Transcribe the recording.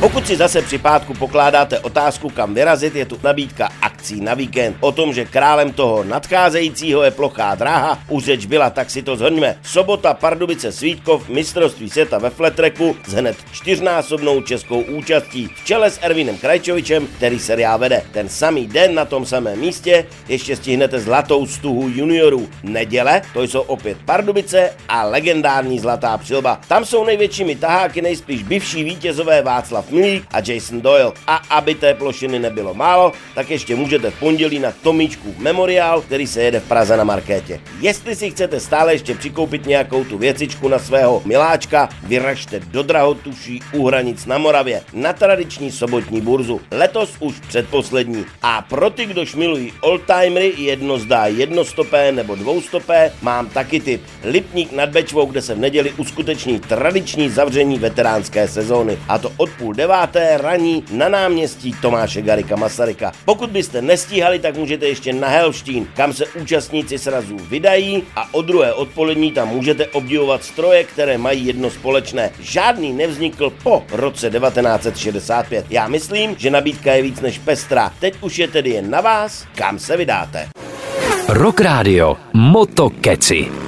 Pokud si zase při pátku pokládáte otázku, kam vyrazit, je tu nabídka akcí na víkend. O tom, že králem toho nadcházejícího je plochá dráha, už řeč byla, tak si to zhrňme. Sobota Pardubice Svítkov, mistrovství světa ve fletreku s hned čtyřnásobnou českou účastí. V čele s Ervinem Krajčovičem, který seriál vede. Ten samý den na tom samém místě ještě stihnete zlatou stuhu juniorů. Neděle, to jsou opět Pardubice a legendární zlatá přilba. Tam jsou největšími taháky nejspíš bivší vítězové Václav Milík a Jason Doyle. A aby té plošiny nebylo málo, tak ještě můžete v pondělí na Tomíčku memoriál, který se jede v Praze na Markétě. Jestli si chcete stále ještě přikoupit nějakou tu věcičku na svého miláčka, vyražte do drahotuší u hranic na Moravě na tradiční sobotní burzu. Letos už předposlední. A pro ty, kdo šmilují oldtimery, jedno zdá jednostopé nebo dvoustopé, mám taky tip. Lipník nad Bečvou, kde se v neděli uskuteční tradiční zavření veteránské sezóny. A to od půl deváté raní na náměstí Tomáše Garika Masaryka. Pokud byste nestíhali, tak můžete ještě na Helštín, kam se účastníci srazů vydají a o druhé odpolední tam můžete obdivovat stroje, které mají jedno společné. Žádný nevznikl po roce 1965. Já myslím, že nabídka je víc než pestrá. Teď už je tedy jen na vás, kam se vydáte. Rock Radio Motokeci.